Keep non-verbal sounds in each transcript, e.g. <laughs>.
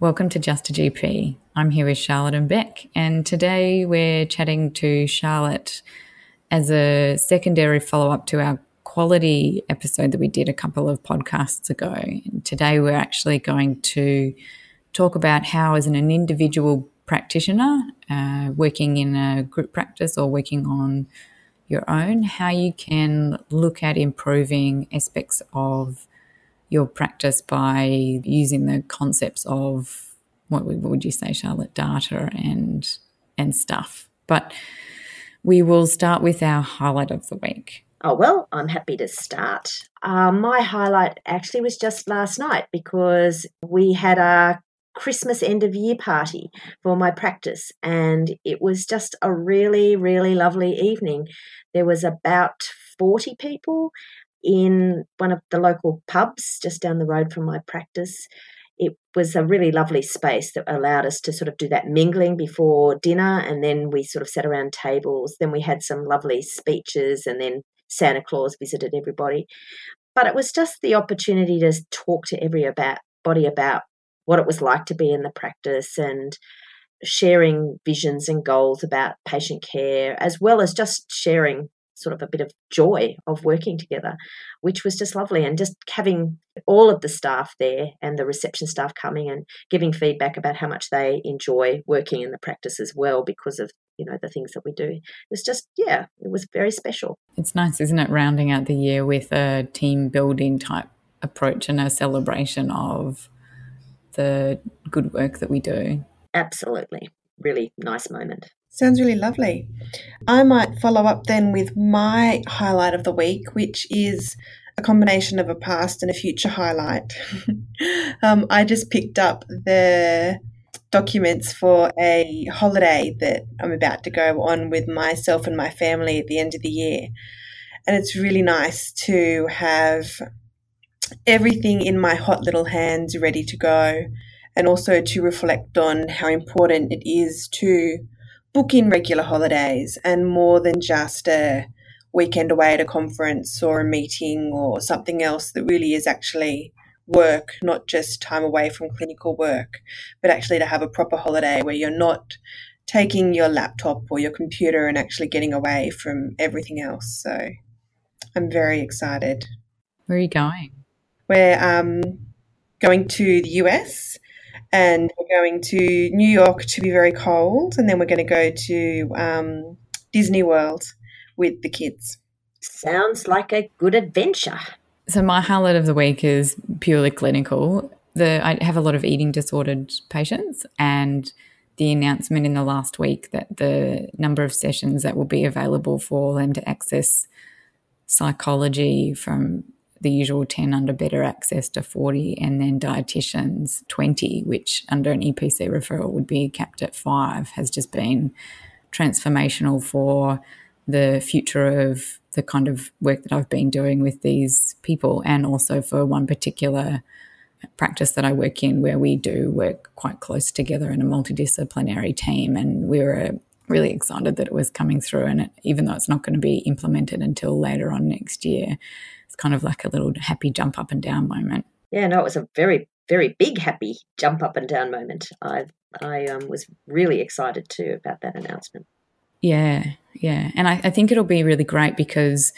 Welcome to Just a GP. I'm here with Charlotte and Bek, and today we're chatting to Charlotte as a secondary follow up to our quality episode that we did a couple of podcasts ago. And today we're actually going to talk about how, as an, individual practitioner uh, working in a group practice or working on your own, how you can look at improving aspects of your practice by using the concepts of what would you say, Charlotte, data and and stuff. But we will start with our highlight of the week. Oh, well, I'm happy to start. Uh, my highlight actually was just last night because we had a Christmas end of year party for my practice, and it was just a really, really lovely evening. There was about 40 people, in one of the local pubs just down the road from my practice. It was a really lovely space that allowed us to sort of do that mingling before dinner, and then we sort of sat around tables. Then we had some lovely speeches, and then Santa Claus visited everybody. But it was just the opportunity to talk to everybody about what it was like to be in the practice and sharing visions and goals about patient care, as well as just sharing sort of a bit of joy of working together, which was just lovely. And just having all of the staff there and the reception staff coming and giving feedback about how much they enjoy working in the practice as well because of you know the things that we do. It was just yeah, it was very special. It's nice, isn't it, rounding out the year with a team building type approach and a celebration of the good work that we do. Absolutely. Really nice moment. Sounds really lovely. I might follow up then with my highlight of the week, which is a combination of a past and a future highlight. <laughs> um, I just picked up the documents for a holiday that I'm about to go on with myself and my family at the end of the year. And it's really nice to have everything in my hot little hands ready to go and also to reflect on how important it is to book in regular holidays and more than just a weekend away at a conference or a meeting or something else that really is actually work, not just time away from clinical work, but actually to have a proper holiday where you're not taking your laptop or your computer and actually getting away from everything else. So I'm very excited. Where are you going? We're um, going to the US and we're going to New York to be very cold, and then we're going to go to um, Disney World with the kids. Sounds like a good adventure. So my highlight of the week is purely clinical. The I have a lot of eating disordered patients, and the announcement in the last week that the number of sessions that will be available for them to access psychology from the usual 10 under better access to 40 and then dietitians 20 which under an EPC referral would be capped at 5 has just been transformational for the future of the kind of work that I've been doing with these people and also for one particular practice that I work in where we do work quite close together in a multidisciplinary team. And we were really excited that it was coming through and it, even though it's not going to be implemented until later on next year kind of like a little happy jump up and down moment. Yeah, no, it was a very, very big happy jump up and down moment. I I um, was really excited too about that announcement. Yeah, yeah. And I, I think it'll be really great because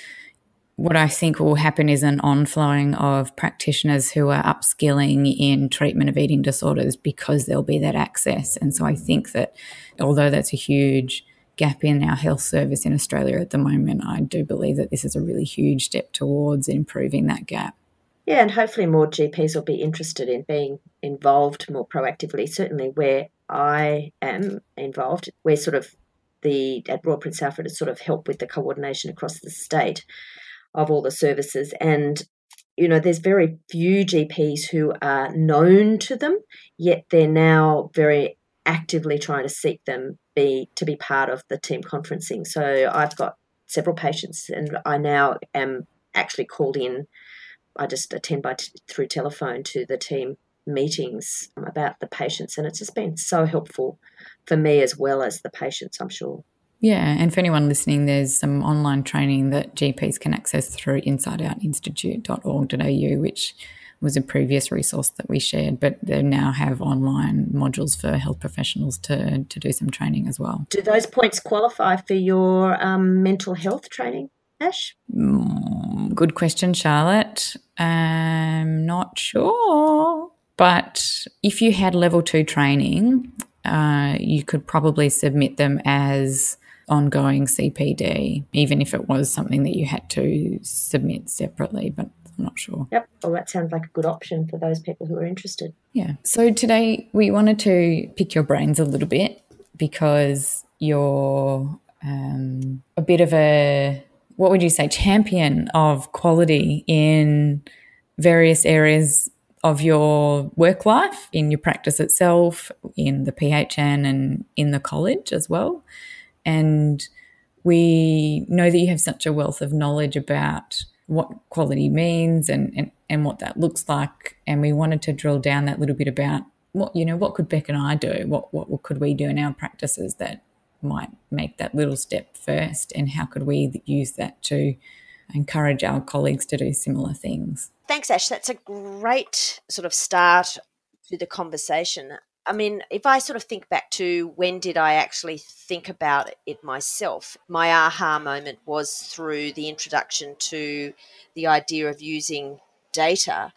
what I think will happen is an onflowing of practitioners who are upskilling in treatment of eating disorders because there'll be that access. And so I think that although that's a huge gap in our health service in Australia at the moment, I do believe that this is a really huge step towards improving that gap. Yeah, and hopefully more GPs will be interested in being involved more proactively. Certainly, where I am involved, we're sort of the at Royal Prince Alfred has sort of helped with the coordination across the state of all the services. And you know, there's very few GPs who are known to them, yet they're now very actively trying to seek them be to be part of the team conferencing. So I've got several patients, and I now am actually called in. I just attend by t- through telephone to the team meetings about the patients, and it's just been so helpful for me as well as the patients. I'm sure. Yeah, and for anyone listening, there's some online training that GPs can access through insideoutinstitute.org.au, which was a previous resource that we shared, but they now have online modules for health professionals to, to do some training as well. Do those points qualify for your um, mental health training, Ash? Mm, good question, Charlotte. I'm not sure. But if you had level two training, uh, you could probably submit them as ongoing CPD, even if it was something that you had to submit separately. But I'm not sure. Yep. Well, that sounds like a good option for those people who are interested. Yeah. So today we wanted to pick your brains a little bit because you're um, a bit of a, what would you say, champion of quality in various areas of your work life, in your practice itself, in the PHN, and in the college as well. And we know that you have such a wealth of knowledge about what quality means and, and, and what that looks like. And we wanted to drill down that little bit about what, you know, what could Bek and I do? What, what, what could we do in our practices that might make that little step first? And how could we use that to encourage our colleagues to do similar things? Thanks, Ash. That's a great sort of start to the conversation. I mean, if I sort of think back to when did I actually think about it myself, my aha moment was through the introduction to the idea of using data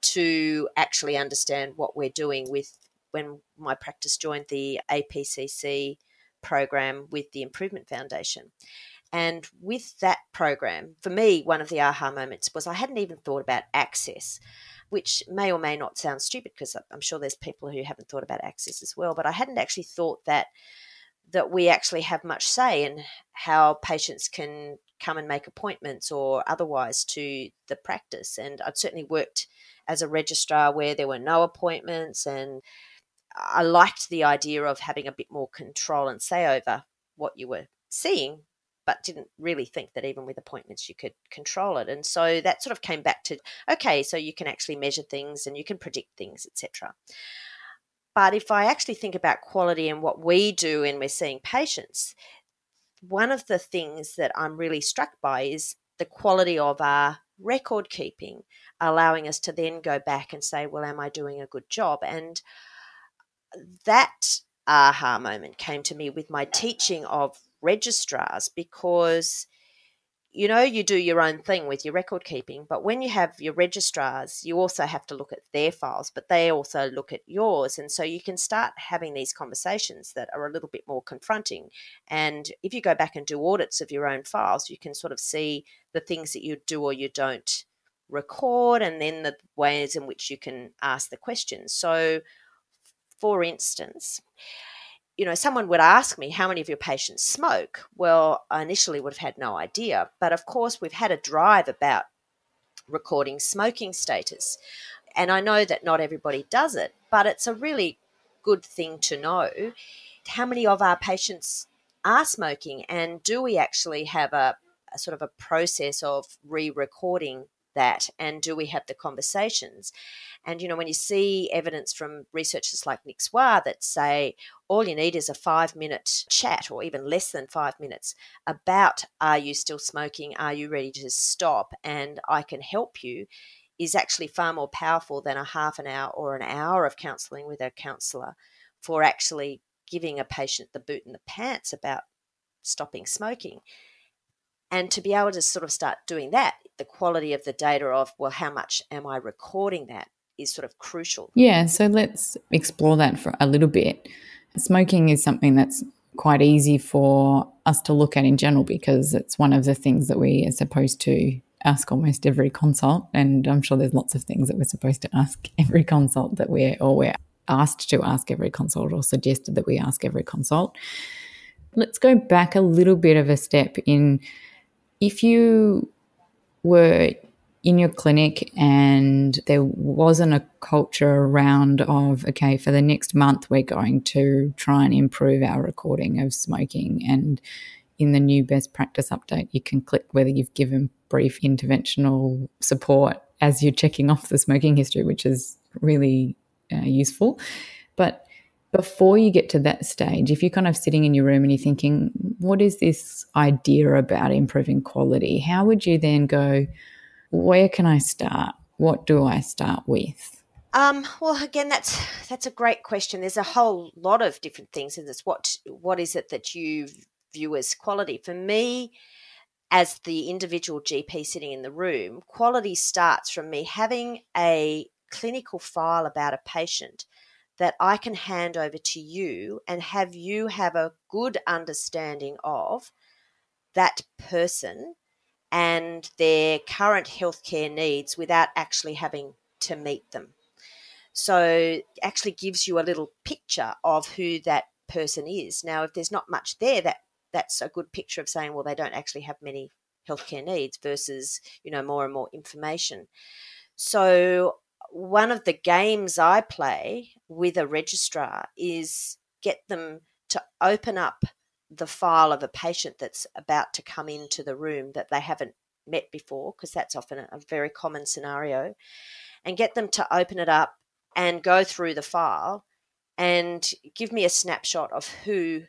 to actually understand what we're doing with when my practice joined the APCC program with the Improvement Foundation. And with that program, for me, one of the aha moments was I hadn't even thought about access which may or may not sound stupid because I'm sure there's people who haven't thought about access as well. But I hadn't actually thought that that we actually have much say in how patients can come and make appointments or otherwise to the practice. And I'd certainly worked as a registrar where there were no appointments, and I liked the idea of having a bit more control and say over what you were seeing but didn't really think that even with appointments you could control it. And so that sort of came back to okay, so you can actually measure things and you can predict things, etc. But if I actually think about quality and what we do when we're seeing patients, one of the things that I'm really struck by is the quality of our record keeping, allowing us to then go back and say, well, am I doing a good job? And that aha moment came to me with my teaching of registrars because you know you do your own thing with your record keeping but when you have your registrars you also have to look at their files but they also look at yours and so you can start having these conversations that are a little bit more confronting and if you go back and do audits of your own files you can sort of see the things that you do or you don't record and then the ways in which you can ask the questions. So for instance you know, someone would ask me, how many of your patients smoke? Well, I initially would have had no idea. But of course, we've had a drive about recording smoking status. And I know that not everybody does it, but it's a really good thing to know how many of our patients are smoking and do we actually have a, a sort of a process of re recording that and do we have the conversations? And you know when you see evidence from researchers like Nick Zwar that say all you need is a five minute chat or even less than five minutes about are you still smoking? Are you ready to stop? And i can help you is actually far more powerful than a half an hour or an hour of counselling with a counsellor for actually giving a patient the boot in the pants about stopping smoking and to be able to sort of start doing that the quality of the data of well how much am i recording that is sort of crucial. Yeah so let's explore that for a little bit. Smoking is something that's quite easy for us to look at in general because it's one of the things that we are supposed to ask almost every consult and i'm sure there's lots of things that we're supposed to ask <laughs> every consult that we're or we're asked to ask every consult or suggested that we ask every consult. Let's go back a little bit of a step in if you were in your clinic and there wasn't a culture around of okay for the next month we're going to try and improve our recording of smoking and in the new best practice update you can click whether you've given brief interventional support as you're checking off the smoking history which is really uh, useful. But before you get to that stage, if you're kind of sitting in your room and you're thinking, what is this idea about improving quality? How would you then go, where can I start? what do I start with? Um, well, again, that's that's a great question. There's a whole lot of different things in this. What what is it that you view as quality? For me, as the individual GP sitting in the room, quality starts from me having a clinical file about a patient that I can hand over to you and have you have a good understanding of that person and their current healthcare needs without actually having to meet them. So actually gives you a little picture of who that person is. Now, if there's not much there, that that's a good picture of saying, well, they don't actually have many healthcare needs versus, you know, more and more information. So one of the games I play with a registrar is get them to open up the file of a patient that's about to come into the room that they haven't met before, because that's often a very common scenario, and get them to open it up and go through the file and give me a snapshot of who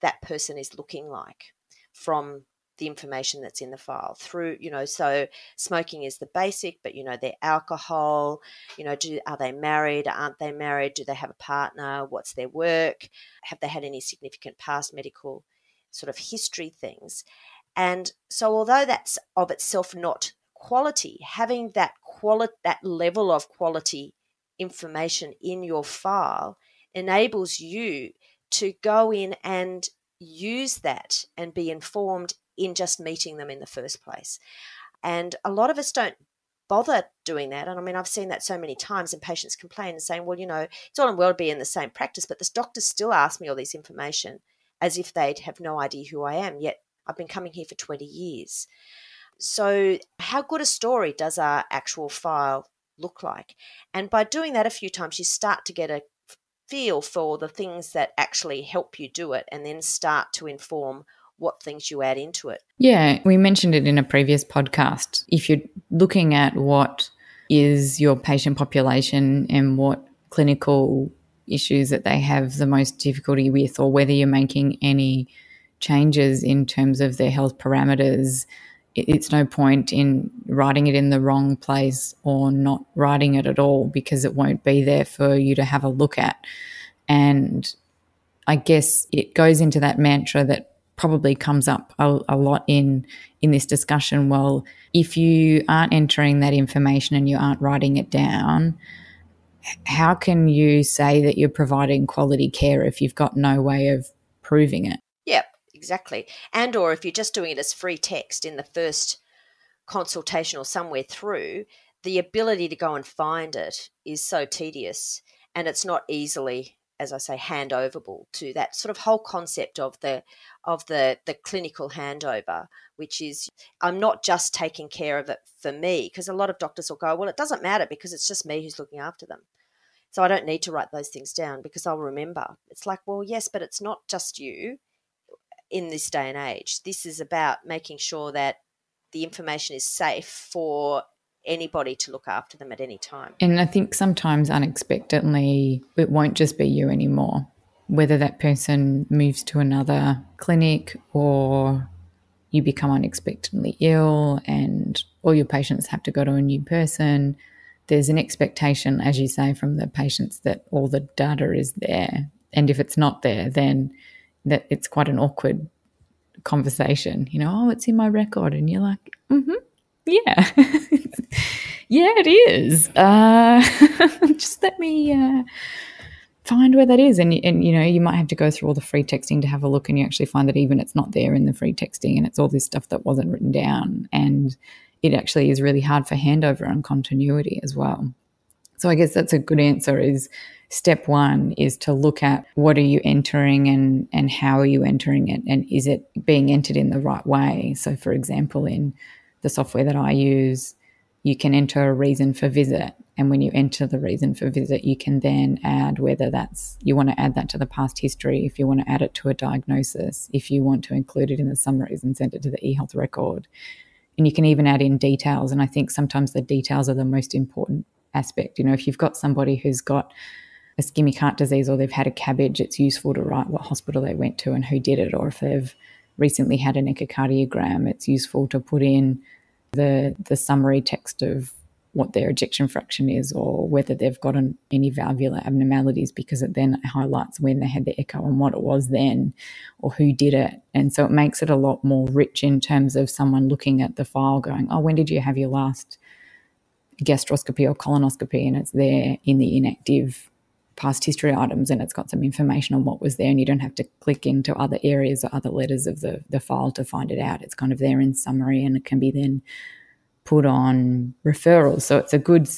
that person is looking like from the information that's in the file through you know so smoking is the basic but you know their alcohol you know do are they married aren't they married do they have a partner what's their work have they had any significant past medical sort of history things? And so although that's of itself not quality having that quality that level of quality information in your file enables you to go in and use that and be informed in just meeting them in the first place. And a lot of us don't bother doing that. And I mean, I've seen that so many times, and patients complain and saying, well, you know, it's all in well to be in the same practice, but this doctor still asks me all this information as if they'd have no idea who I am, yet I've been coming here for 20 years. So, how good a story does our actual file look like? And by doing that a few times, you start to get a feel for the things that actually help you do it and then start to inform what things you add into it. Yeah, we mentioned it in a previous podcast. If you're looking at what is your patient population and what clinical issues that they have the most difficulty with, or whether you're making any changes in terms of their health parameters, it's no point in writing it in the wrong place or not writing it at all because it won't be there for you to have a look at. And I guess it goes into that mantra that probably comes up a, a, lot in in this discussion. Well if you aren't entering that information and you aren't writing it down how can you say that you're providing quality care if you've got no way of proving it? Yep exactly. And or if you're just doing it as free text in the first consultation or somewhere through the ability to go and find it is so tedious and it's not easily as I say, handoverable to that sort of whole concept of the of the the clinical handover, which is I'm not just taking care of it for me, because a lot of doctors will go, well, it doesn't matter because it's just me who's looking after them. So I don't need to write those things down because I'll remember. It's like, well, yes, but it's not just you in this day and age. This is about making sure that the information is safe for anybody to look after them at any time. And I think sometimes unexpectedly, it won't just be you anymore. Whether that person moves to another clinic or you become unexpectedly ill and all your patients have to go to a new person, there's an expectation, as you say, from the patients that all the data is there. And if it's not there, then that it's quite an awkward conversation. You know, oh, it's in my record. And you're like, mm hmm, yeah. yeah, it is. Uh, <laughs> just let me uh, find where that is. And, and, you know, you might have to go through all the free texting to have a look and you actually find that even it's not there in the free texting and it's all this stuff that wasn't written down. And it actually is really hard for handover and continuity as well. So I guess that's a good answer is step one is to look at what are you entering and, and how are you entering it and is it being entered in the right way? So for example, in the software that I use, you can enter a reason for visit. And when you enter the reason for visit, you can then add whether that's you want to add that to the past history, if you want to add it to a diagnosis, if you want to include it in the summaries and send it to the eHealth record. And you can even add in details. And I think sometimes the details are the most important aspect. You know, if you've got somebody who's got ischemic heart disease or they've had a cabbage, it's useful to write what hospital they went to and who did it. Or if they've recently had an echocardiogram, it's useful to put in the the summary text of what their ejection fraction is or whether they've got an, any valvular abnormalities because it then highlights when they had the echo and what it was then or who did it. And so it makes it a lot more rich in terms of someone looking at the file going, oh, when did you have your last gastroscopy or colonoscopy? And it's there in the inactive past history items and it's got some information on what was there and you don't have to click into other areas or other letters of the, the file to find it out. It's kind of there in summary and it can be then put on referrals. So it's a good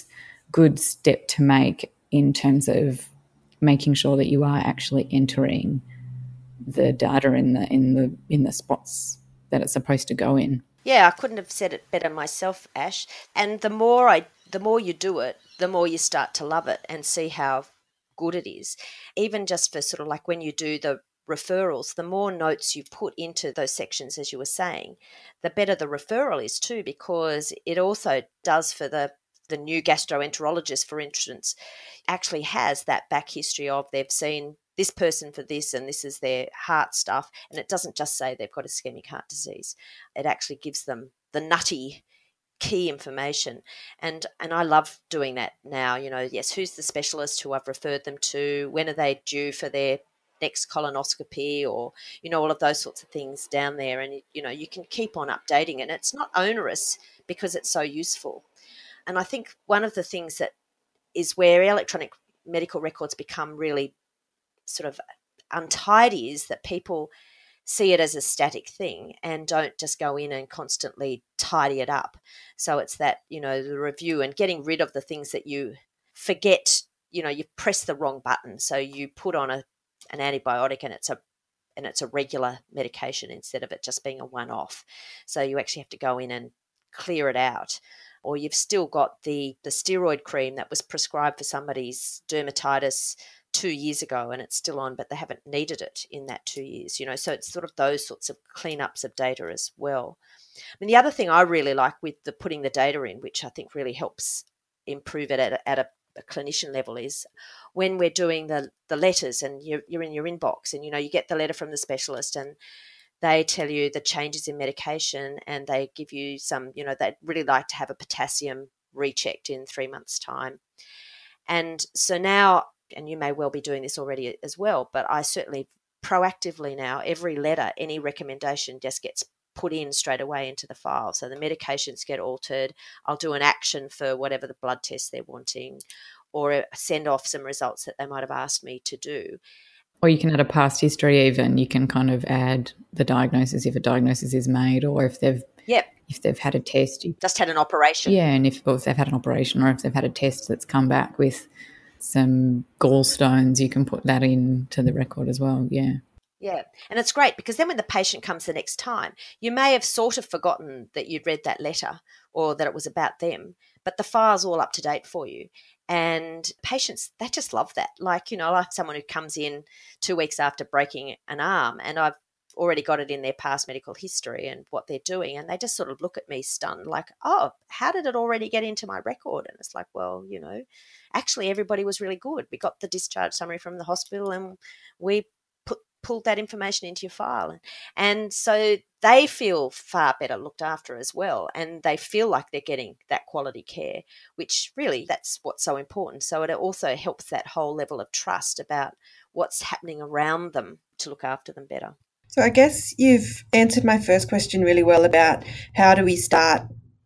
good step to make in terms of making sure that you are actually entering the data in the in the in the spots that it's supposed to go in. Yeah, I couldn't have said it better myself, Ash. And the more I the more you do it, the more you start to love it and see how good it is. Even just for sort of like when you do the referrals, the more notes you put into those sections, as you were saying, the better the referral is too, because it also does for the the new gastroenterologist, for instance, actually has that back history of they've seen this person for this and this is their heart stuff. And it doesn't just say they've got ischemic heart disease, it actually gives them the nutty key information and and I love doing that now you know yes who's the specialist who I've referred them to when are they due for their next colonoscopy or you know all of those sorts of things down there and you know you can keep on updating it and it's not onerous because it's so useful. And i think one of the things that is where electronic medical records become really sort of untidy is that people see it as a static thing and don't just go in and constantly tidy it up so it's that you know the review and getting rid of the things that you forget you know you press the wrong button so you put on a an antibiotic and it's a and it's a regular medication instead of it just being a one off. So you actually have to go in and clear it out. Or you've still got the, the steroid cream that was prescribed for somebody's dermatitis two years ago and it's still on, but they haven't needed it in that two years, you know. So it's sort of those sorts of cleanups of data as well. I mean, the other thing I really like with the putting the data in, which I think really helps improve it at a, at a a clinician level is when we're doing the, the letters and you're, you're in your inbox and you know you get the letter from the specialist and they tell you the changes in medication and they give you some you know they'd really like to have a potassium rechecked in three months time and so now and you may well be doing this already as well but i certainly proactively now every letter any recommendation just gets put in straight away into the file. So the medications get altered. I'll do an action for whatever the blood test they're wanting, or uh, send off some results that they might have asked me to do. Or you can add a past history. Even you can kind of add the diagnosis if a diagnosis is made, or if they've yep. if they've had a test, you, just had an operation. Yeah, and if, if they've had an operation, or if they've had a test that's come back with some gallstones, you can put that into the record as well. Yeah. Yeah. And it's great because then when the patient comes the next time, you may have sort of forgotten that you'd read that letter or that it was about them, but the file's all up to date for you. And patients, they just love that. Like, you know, like someone who comes in two weeks after breaking an arm and I've already got it in their past medical history and what they're doing. And they just sort of look at me stunned, like, oh, how did it already get into my record? And it's like, well, you know, actually everybody was really good. We got the discharge summary from the hospital and we pulled that information into your file. And so they feel far better looked after as well. And they feel like they're getting that quality care, which really that's what's so important. So it also helps that whole level of trust about what's happening around them to look after them better. So I guess you've answered my first question really well about how do we start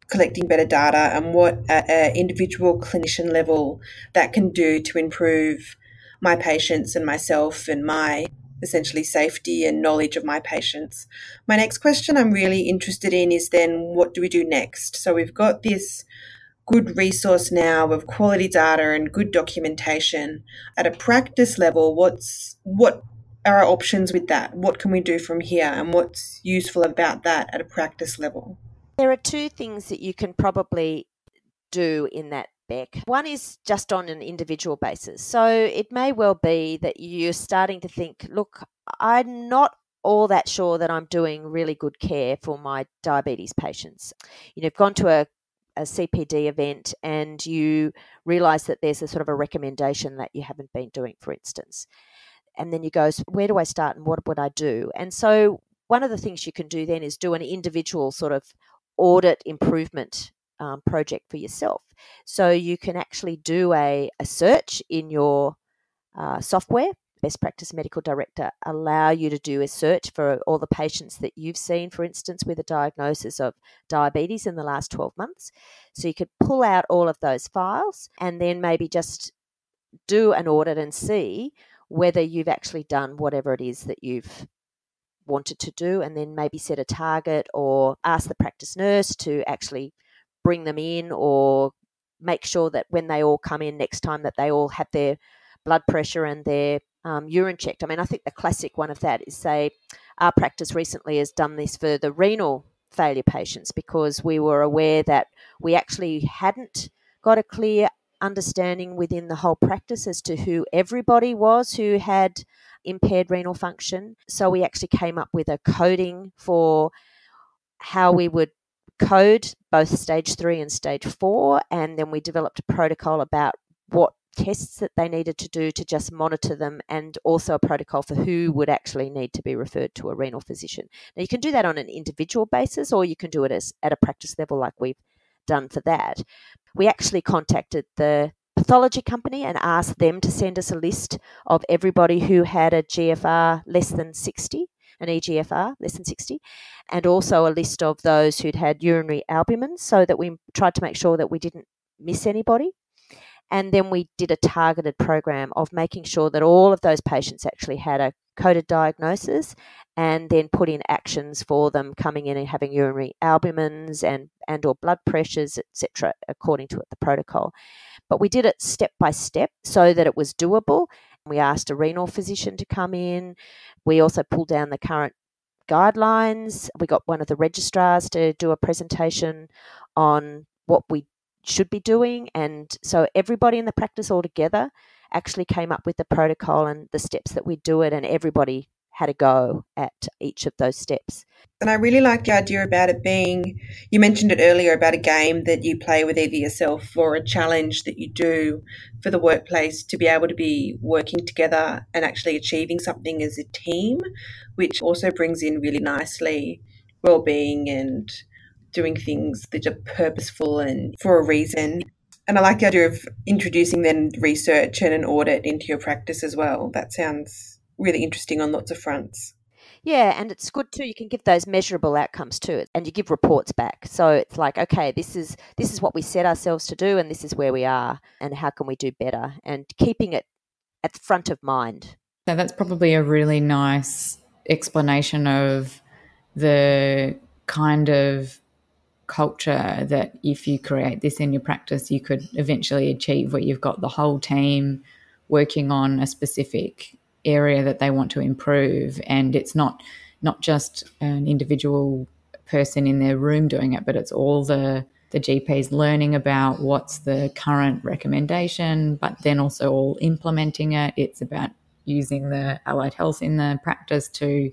collecting better data and what at an individual clinician level that can do to improve my patients and myself and my essentially safety and knowledge of my patients. My next question I'm really interested in is then what do we do next? So we've got this good resource now of quality data and good documentation. At a practice level, what's what are our options with that? What can we do from here and what's useful about that at a practice level? There are two things that you can probably do in that Bek. One is just on an individual basis. So it may well be that you're starting to think, look, I'm not all that sure that I'm doing really good care for my diabetes patients. You know, you've gone to a, a CPD event and you realize that there's a sort of a recommendation that you haven't been doing, for instance. And then you go, where do I start and what would I do? And so one of the things you can do then is do an individual sort of audit improvement um, project for yourself. So you can actually do a, a search in your uh, software. Best Practice Medical Director allow you to do a search for all the patients that you've seen, for instance, with a diagnosis of diabetes in the last 12 months. So you could pull out all of those files and then maybe just do an audit and see whether you've actually done whatever it is that you've wanted to do, and then maybe set a target or ask the practice nurse to actually bring them in or make sure that when they all come in next time that they all have their blood pressure and their um, urine checked. I mean, I think the classic one of that is say our practice recently has done this for the renal failure patients because we were aware that we actually hadn't got a clear understanding within the whole practice as to who everybody was who had impaired renal function. So we actually came up with a coding for how we would code both stage three and stage four. And then we developed a protocol about what tests that they needed to do to just monitor them and also a protocol for who would actually need to be referred to a renal physician. Now you can do that on an individual basis or you can do it as at a practice level like we've done for that. We actually contacted the pathology company and asked them to send us a list of everybody who had a GFR less than 60, an EGFR less than 60, and also a list of those who'd had urinary albumin so that we tried to make sure that we didn't miss anybody. And then we did a targeted program of making sure that all of those patients actually had a coded diagnosis and then put in actions for them coming in and having urinary albumins and, and or blood pressures, etc., according to the protocol. But we did it step by step so that it was doable. We asked a renal physician to come in. We also pulled down the current guidelines. We got one of the registrars to do a presentation on what we should be doing. And so everybody in the practice all together actually came up with the protocol and the steps that we do it, and everybody had a go at each of those steps. And I really like the idea about it being, you mentioned it earlier about a game that you play with either yourself or a challenge that you do for the workplace to be able to be working together and actually achieving something as a team, which also brings in really nicely well-being and doing things that are purposeful and for a reason. And I like the idea of introducing then research and an audit into your practice as well. That sounds really interesting on lots of fronts. Yeah, and it's good too. You can give those measurable outcomes too, and you give reports back. So it's like, okay, this is this is what we set ourselves to do, and this is where we are, and how can we do better, and keeping it at the front of mind. So that's probably a really nice explanation of the kind of culture that if you create this in your practice, you could eventually achieve where you've got the whole team working on a specific area that they want to improve. And it's not not just an individual person in their room doing it but it's all the the GPs learning about what's the current recommendation but then also all implementing it. It's about using the allied health in the practice to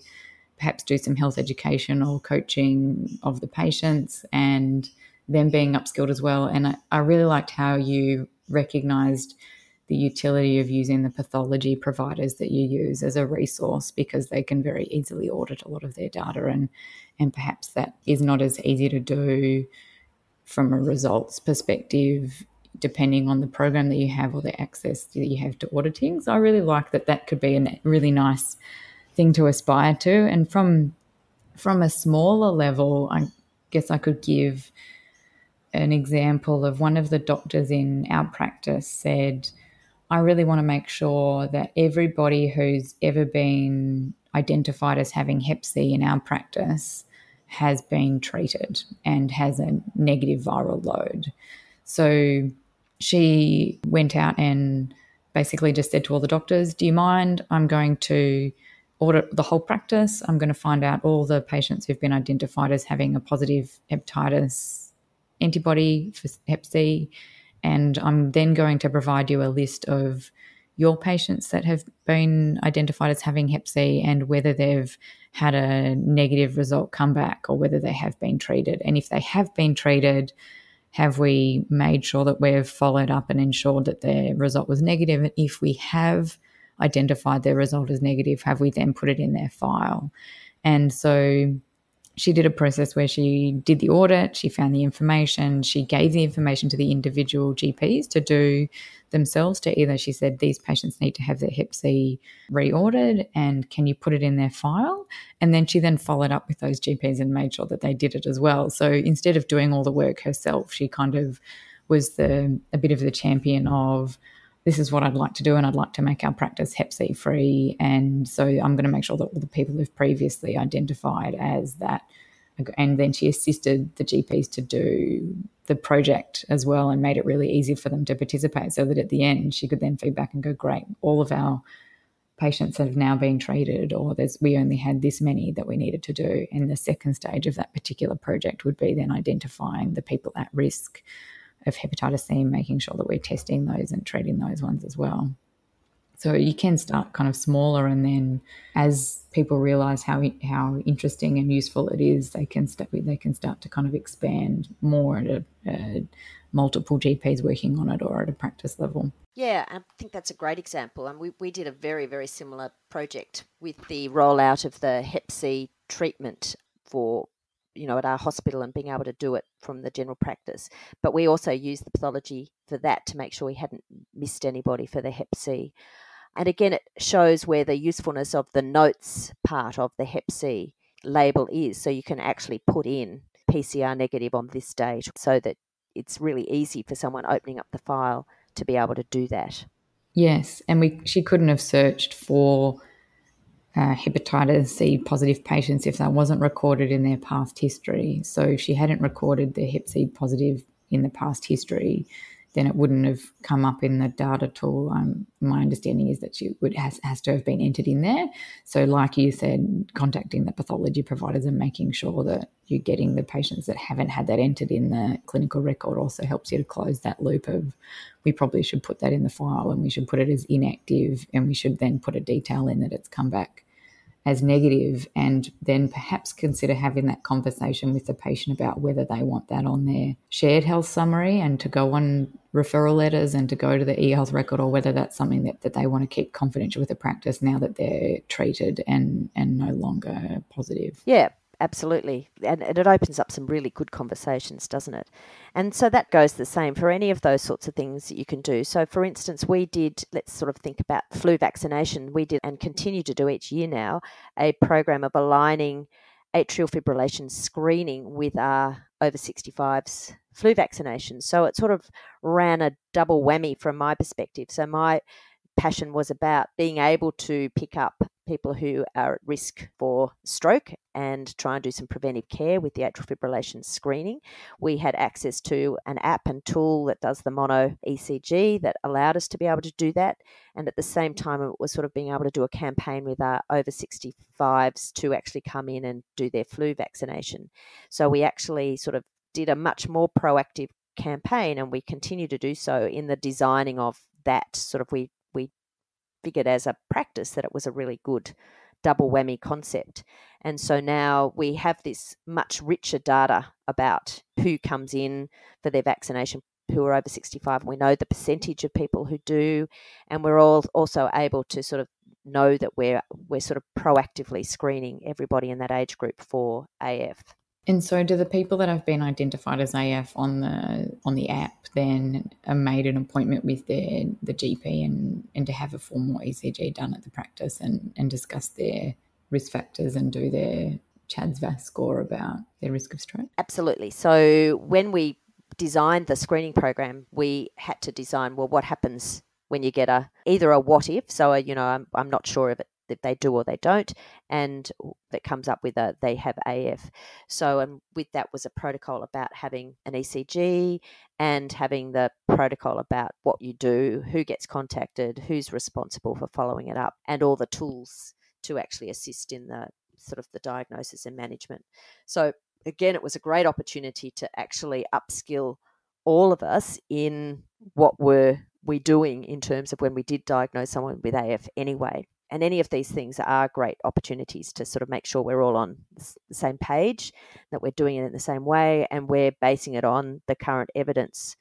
perhaps do some health education or coaching of the patients and them being upskilled as well. And I, I really liked how you recognized the utility of using the pathology providers that you use as a resource because they can very easily audit a lot of their data and and perhaps that is not as easy to do from a results perspective depending on the program that you have or the access that you have to auditing. So i really like that that could be a really nice thing to aspire to and from from a smaller level i guess i could give an example of one of the doctors in our practice said I really want to make sure that everybody who's ever been identified as having Hep C in our practice has been treated and has a negative viral load. So she went out and basically just said to all the doctors, Do you mind? I'm going to audit the whole practice. I'm going to find out all the patients who've been identified as having a positive hepatitis antibody for Hep C and I'm then going to provide you a list of your patients that have been identified as having Hep C and whether they've had a negative result come back or whether they have been treated. And if they have been treated, have we made sure that we've followed up and ensured that their result was negative? And if we have identified their result as negative, have we then put it in their file? And so she did a process where she did the audit, she found the information, she gave the information to the individual GPs to do themselves to either she said these patients need to have their hep C reordered and can you put it in their file and then she then followed up with those GPs and made sure that they did it as well so instead of doing all the work herself she kind of was the a bit of the champion of this is what I'd like to do, and I'd like to make our practice Hep C free. And so I'm going to make sure that all the people who've previously identified as that, and then she assisted the GPs to do the project as well and made it really easy for them to participate so that at the end she could then feedback and go, great, all of our patients have now been treated or there's we only had this many that we needed to do and the second stage of that particular project would be then identifying the people at risk of hepatitis C, making sure that we're testing those and treating those ones as well. So you can start kind of smaller, and then as people realise how how interesting and useful it is, they can start they can start to kind of expand more at a, a multiple GPs working on it or at a practice level. Yeah, I think that's a great example. And we, we did a very, very similar project with the rollout of the Hep C treatment for you know, at our hospital and being able to do it from the general practice. But we also used the pathology for that to make sure we hadn't missed anybody for the Hep C. And again, it shows where the usefulness of the notes part of the Hep C label is. So you can actually put in PCR negative on this date so that it's really easy for someone opening up the file to be able to do that. Yes, and we she couldn't have searched for uh, hepatitis C positive patients if that wasn't recorded in their past history. So if she hadn't recorded the Hep C positive in the past history, then it wouldn't have come up in the data tool. Um, my understanding is that she would has, has to have been entered in there. So, like you said, contacting the pathology providers and making sure that you're getting the patients that haven't had that entered in the clinical record also helps you to close that loop of we probably should put that in the file and we should put it as inactive and we should then put a detail in that it's come back as negative and then perhaps consider having that conversation with the patient about whether they want that on their shared health summary and to go on referral letters and to go to the e-health record or whether that's something that, that they want to keep confidential with the practice now that they're treated and and no longer positive. Yeah, absolutely. And, and, it opens up some really good conversations, doesn't it? And so that goes the same for any of those sorts of things that you can do. So, for instance, we did, let's sort of think about flu vaccination. We did and continue to do each year now a program of aligning atrial fibrillation screening with our over 65s flu vaccination. So it sort of ran a double whammy from my perspective. So my passion was about being able to pick up people who are at risk for stroke and try and do some preventive care with the atrial fibrillation screening. We had access to an app and tool that does the mono ECG that allowed us to be able to do that. And at the same time, it was sort of being able to do a campaign with our over 65s to actually come in and do their flu vaccination. So we actually sort of did a much more proactive campaign and we continue to do so in the designing of that sort of we figured as a practice that it was a really good double whammy concept. And so now we have this much richer data about who comes in for their vaccination who are over 65 and we know the percentage of people who do and we're all also able to sort of know that we're we're sort of proactively screening everybody in that age group for AF. And so, do the people that have been identified as AF on the on the app then are made an appointment with their the GP and and to have a formal ECG done at the practice and and discuss their risk factors and do their CHADS VAS score about their risk of stroke? Absolutely. So when we designed the screening program, we had to design well what happens when you get a either a what if so a, you know I'm, I'm not sure if it that they do or they don't, and that comes up with a they have AF. So, and with that was a protocol about having an ECG and having the protocol about what you do, who gets contacted, who's responsible for following it up, and all the tools to actually assist in the sort of the diagnosis and management. So, again, it was a great opportunity to actually upskill all of us in what were we doing in terms of when we did diagnose someone with AF anyway and any of these things are great opportunities to sort of make sure we're all on the same page, that we're doing it in the same way, and we're basing it on the current evidence.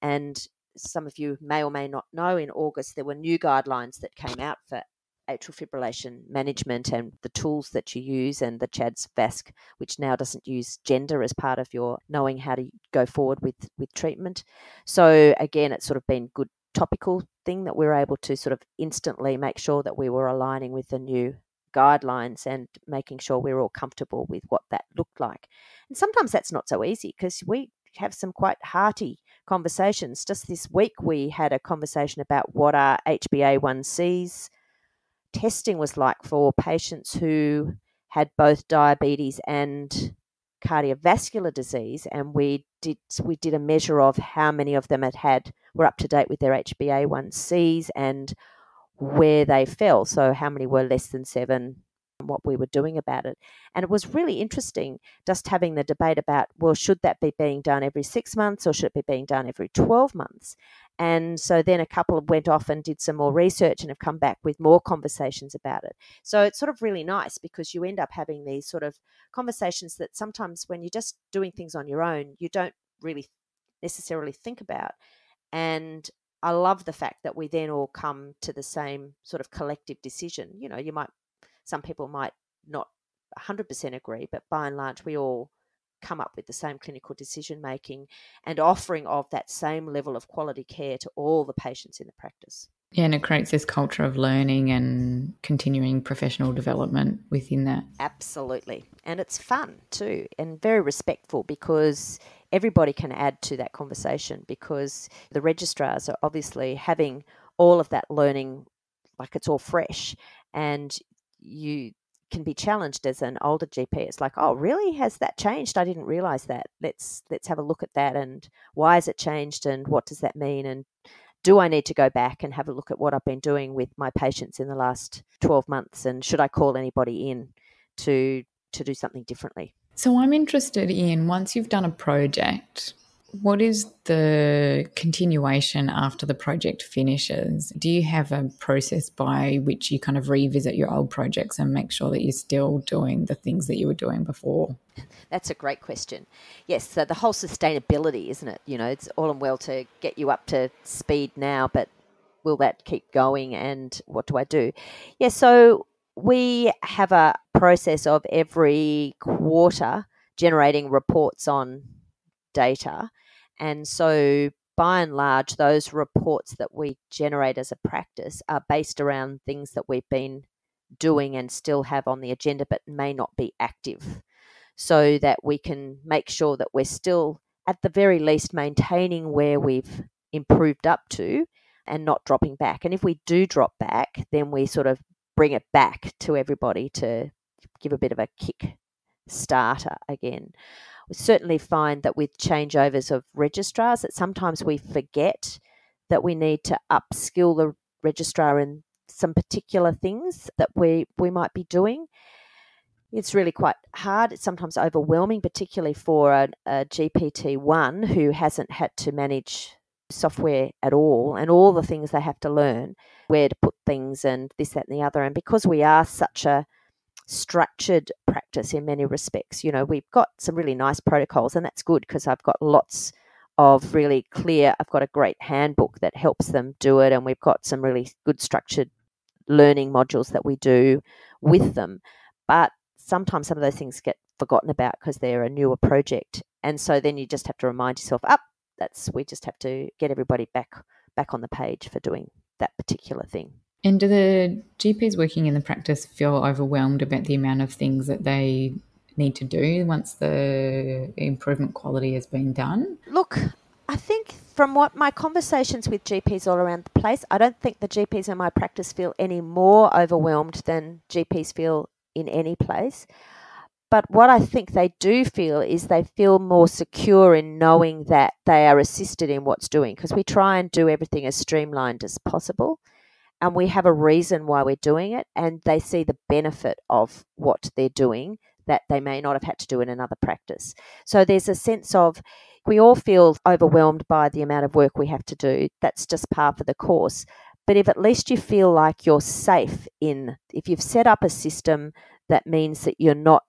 And some of you may or may not know in August, there were new guidelines that came out for atrial fibrillation management and the tools that you use and the CHADS VASC, which now doesn't use gender as part of your knowing how to go forward with, with treatment. So again, it's sort of been good topical thing that we were able to sort of instantly make sure that we were aligning with the new guidelines and making sure we we're all comfortable with what that looked like. And sometimes that's not so easy because we have some quite hearty conversations. Just this week, we had a conversation about what our HbA1c's testing was like for patients who had both diabetes and cardiovascular disease, and we did we did a measure of how many of them had had were up to date with their HbA1c's and where they fell. So how many were less than seven, what we were doing about it. And it was really interesting just having the debate about, well, should that be being done every six months or should it be being done every 12 months? And so then a couple went off and did some more research and have come back with more conversations about it. So it's sort of really nice because you end up having these sort of conversations that sometimes when you're just doing things on your own, you don't really necessarily think about. And I love the fact that we then all come to the same sort of collective decision. You know, you might some people might not 100% agree, but by and large, we all come up with the same clinical decision making and offering of that same level of quality care to all the patients in the practice. Yeah, and it creates this culture of learning and continuing professional development within that. Absolutely. And it's fun too, and very respectful because everybody can add to that conversation because the registrars are obviously having all of that learning like it's all fresh and you can be challenged as an older GP. It's like, oh, really? Has that changed? I didn't realize that. Let's let's have a look at that and why has it changed and what does that mean and do I need to go back and have a look at what I've been doing with my patients in the last 12 months and should I call anybody in to to do something differently? So I'm interested in once you've done a project, what is the continuation after the project finishes? Do you have a process by which you kind of revisit your old projects and make sure that you're still doing the things that you were doing before? That's a great question. Yes, so the whole sustainability, isn't it? You know, it's all and well to get you up to speed now, but will that keep going and what do I do? Yeah, so we have a process of every quarter generating reports on data. And so, by and large, those reports that we generate as a practice are based around things that we've been doing and still have on the agenda, but may not be active, so that we can make sure that we're still, at the very least, maintaining where we've improved up to and not dropping back. And if we do drop back, then we sort of bring it back to everybody to give a bit of a kick starter again we certainly find that with changeovers of registrars that sometimes we forget that we need to upskill the registrar in some particular things that we we might be doing. It's really quite hard it's sometimes overwhelming particularly for a, a gpt1 who hasn't had to manage software at all and all the things they have to learn where to put things and this that and the other. And because we are such a structured practice in many respects. You know, we've got some really nice protocols, and that's good because I've got lots of really clear, I've got a great handbook that helps them do it, and we've got some really good structured learning modules that we do with them. But sometimes some of those things get forgotten about because they're a newer project. And so then you just have to remind yourself, up, oh, that's we just have to get everybody back back on the page for doing that particular thing. And do the GPs working in the practice feel overwhelmed about the amount of things that they need to do once the improvement quality has been done? Look, I think from what my conversations with GPs all around the place, I don't think the GPs in my practice feel any more overwhelmed than GPs feel in any place. But what I think they do feel is they feel more secure in knowing that they are assisted in what's doing because we try and do everything as streamlined as possible and we have a reason why we're doing it and they see the benefit of what they're doing that they may not have had to do in another practice. So there's a sense of we all feel overwhelmed by the amount of work we have to do. That's just par for the course. But if at least you feel like you're safe in, if you've set up a system that means that you're not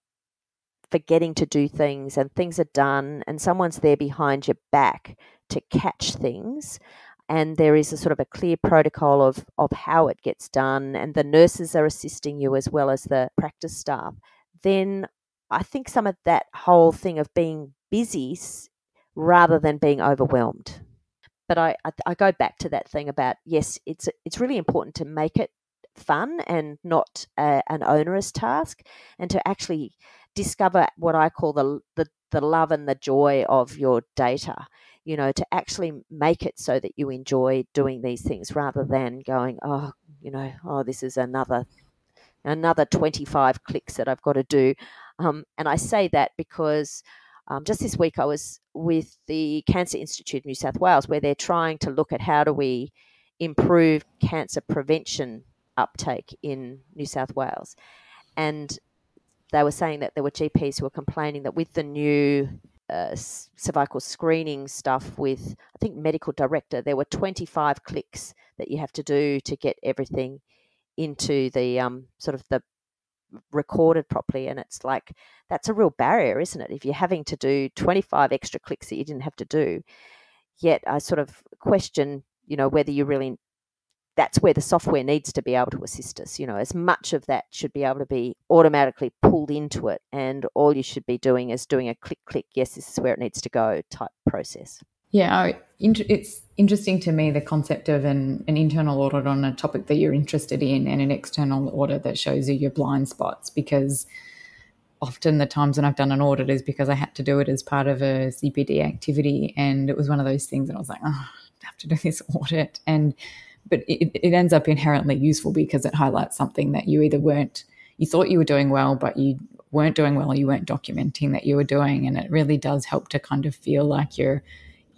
forgetting to do things and things are done and someone's there behind your back to catch things, and there is a sort of a clear protocol of, of how it gets done, and the nurses are assisting you as well as the practice staff, then I think some of that whole thing of being busy rather than being overwhelmed. But I, I, go back to that thing about yes, it's it's really important to make it fun and not a, an onerous task, and to actually discover what I call the, the the love and the joy of your data. You know, to actually make it so that you enjoy doing these things rather than going, oh, you know, oh, this is another another 25 clicks that I've got to do. Um, and I say that because um, just this week I was with the Cancer Institute New South Wales, where they're trying to look at how do we improve cancer prevention uptake in New South Wales. And they were saying that there were GPs who were complaining that with the new uh, cervical screening stuff with, I think, medical director, there were 25 clicks that you have to do to get everything into the um, sort of the recorded properly and it's like that's a real barrier isn't it? If you're having to do 25 extra clicks that you didn't have to do yet i sort of question you know whether you really that's where the software needs to be able to assist us you know as much of that should be able to be automatically pulled into it and all you should be doing is doing a click click yes this is where it needs to go type process. Yeah, it's interesting to me the concept of an, an internal audit on a topic that you're interested in and an external audit that shows you your blind spots because often the times when I've done an audit is because I had to do it as part of a CPD activity and it was one of those things and I was like, oh, I have to do this <laughs> audit and but it, it ends up inherently useful because it highlights something that you either weren't you thought you were doing well but you weren't doing well you weren't documenting that you were doing and it really does help to kind of feel like you're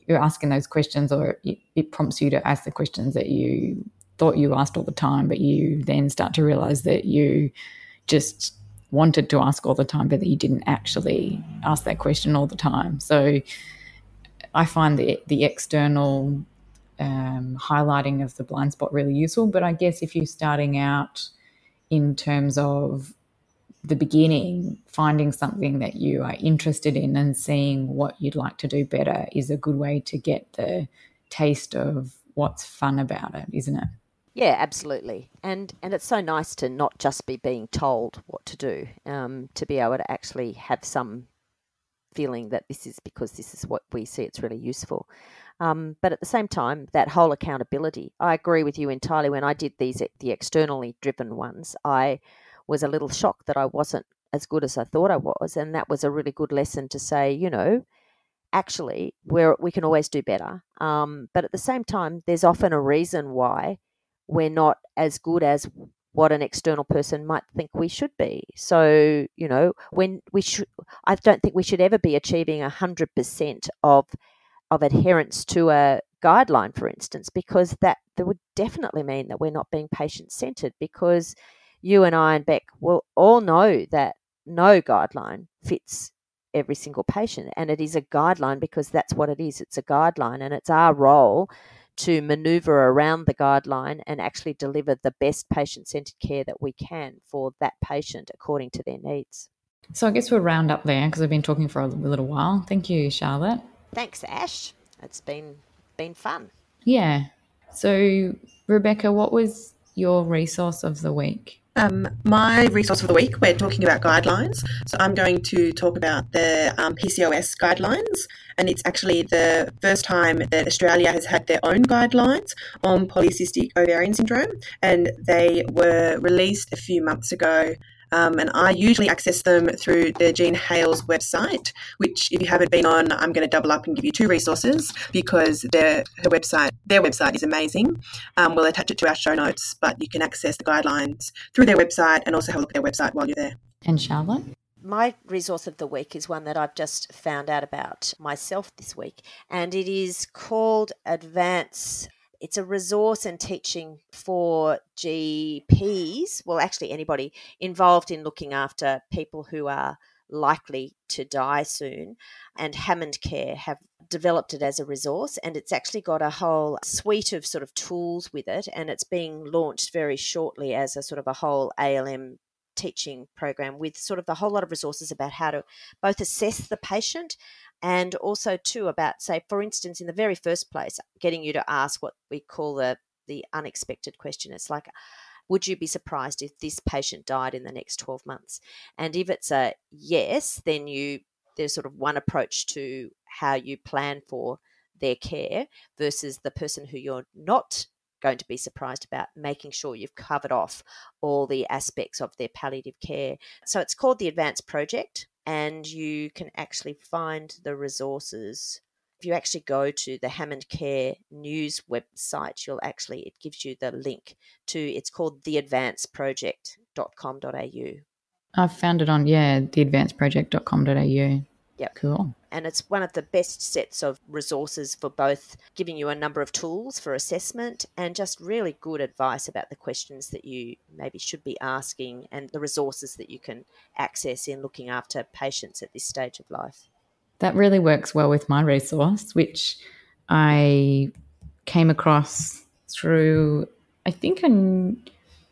you're asking those questions or it, it prompts you to ask the questions that you thought you asked all the time, but you then start to realize that you just wanted to ask all the time, but that you didn't actually ask that question all the time. So I find the the external um, highlighting of the blind spot really useful. But I guess if you're starting out in terms of the beginning, finding something that you are interested in and seeing what you'd like to do better is a good way to get the taste of what's fun about it, isn't it? Yeah, absolutely. And and it's so nice to not just be being told what to do, um, to be able to actually have some feeling that this is because this is what we see it's really useful. Um, but at the same time, that whole accountability, I agree with you entirely. When I did these the externally driven ones, I was a little shocked that I wasn't as good as I thought I was. And that was a really good lesson to say, you know, actually, we're, we can always do better. Um, but at the same time, there's often a reason why we're not as good as what an external person might think we should be. So, you know, when we should, I don't think we should ever be achieving 100% of, of adherence to a guideline, for instance, because that, that would definitely mean that we're not being patient centered because you and I and Bek will all know that no guideline fits every single patient. And it is a guideline because that's what it is. It's a guideline, and it's our role to maneuver around the guideline and actually deliver the best patient centered care that we can for that patient according to their needs. So I guess we'll round up there because I've been talking for a little while. Thank you, Charlotte. Thanks, Ash. It's been been fun. Yeah. So Rebecca, what was your resource of the week? Um, my resource for the week, we're talking about guidelines. So I'm going to talk about the um, PCOS guidelines, and it's actually the first time that Australia has had their own guidelines on polycystic ovarian syndrome, and they were released a few months ago um, and I usually access them through the Jean Hailes website, which if you haven't been on, I'm going to double up and give you two resources because their her website their website is amazing. Um, we'll attach it to our show notes, but you can access the guidelines through their website and also have a look at their website while you're there. And Charlotte? my resource of the week is one that I've just found out about myself this week, and it is called Advance it's a resource and teaching for GPs, well, actually, anybody involved in looking after people who are likely to die soon. And Hammond Care have developed it as a resource, and it's actually got a whole suite of sort of tools with it, and it's being launched very shortly as a sort of a whole ALM teaching program with sort of a whole lot of resources about how to both assess the patient and also too about say for instance in the very first place getting you to ask what we call the the unexpected question. It's like would you be surprised if this patient died in the next 12 months? And if it's a yes then you there's sort of one approach to how you plan for their care versus the person who you're not going to be surprised about making sure you've covered off all the aspects of their palliative care. So it's called the Advance Project, and you can actually find the resources. If you actually go to the Hammond Care News website, you'll actually, it gives you the link to, it's called theadvanceproject.com.au. I've found it on, yeah, theadvanceproject.com.au. Yep. Cool. And it's one of the best sets of resources for both giving you a number of tools for assessment and just really good advice about the questions that you maybe should be asking and the resources that you can access in looking after patients at this stage of life. That really works well with my resource, which I came across through, I think, a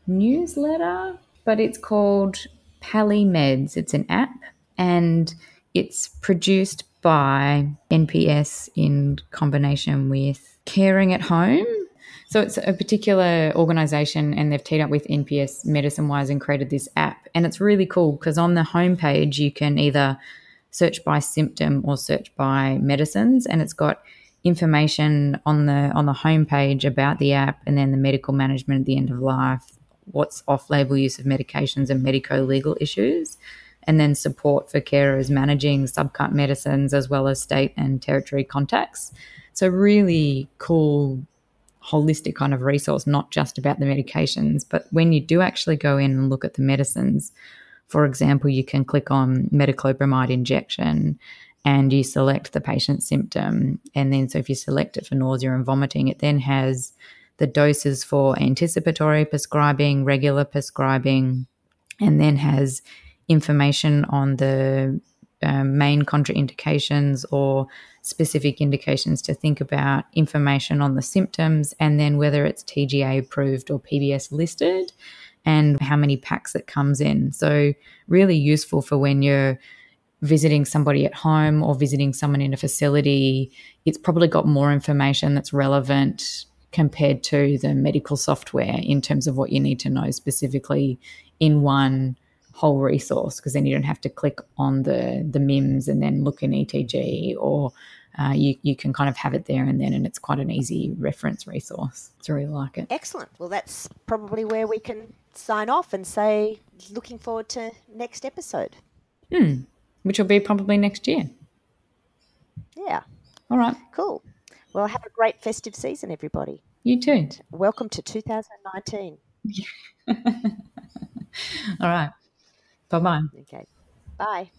newsletter, but it's called PalliMeds. It's an app and it's produced by NPS in combination with Caring at Home. So it's a particular organization, and they've teamed up with NPS Medicine Wise and created this app. And it's really cool because on the homepage, you can either search by symptom or search by medicines, and it's got information on the on the homepage about the app, and then the medical management at the end of life, what's off-label use of medications, and medico-legal issues and then support for carers managing subcut medicines as well as state and territory contacts. So, really cool, holistic kind of resource, not just about the medications, but when you do actually go in and look at the medicines, for example, you can click on metoclopramide injection and you select the patient's symptom. And then, so if you select it for nausea and vomiting, it then has the doses for anticipatory prescribing, regular prescribing, and then has information on the um, main contraindications or specific indications to think about, information on the symptoms, and then whether it's TGA approved or PBS listed, and how many packs it comes in. So, really useful for when you're visiting somebody at home or visiting someone in a facility. It's probably got more information that's relevant compared to the medical software in terms of what you need to know specifically in one whole resource because then you don't have to click on the the MIMS and then look in ETG or uh, you, you can kind of have it there and then and it's quite an easy reference resource. So I really like it. Excellent. Well, that's probably where we can sign off and say looking forward to next episode. Hmm. Which will be probably next year. Yeah. All right. Cool. Well, have a great festive season, everybody. You too. Welcome to 2019. <laughs> All right. Bye bye. Okay. Bye.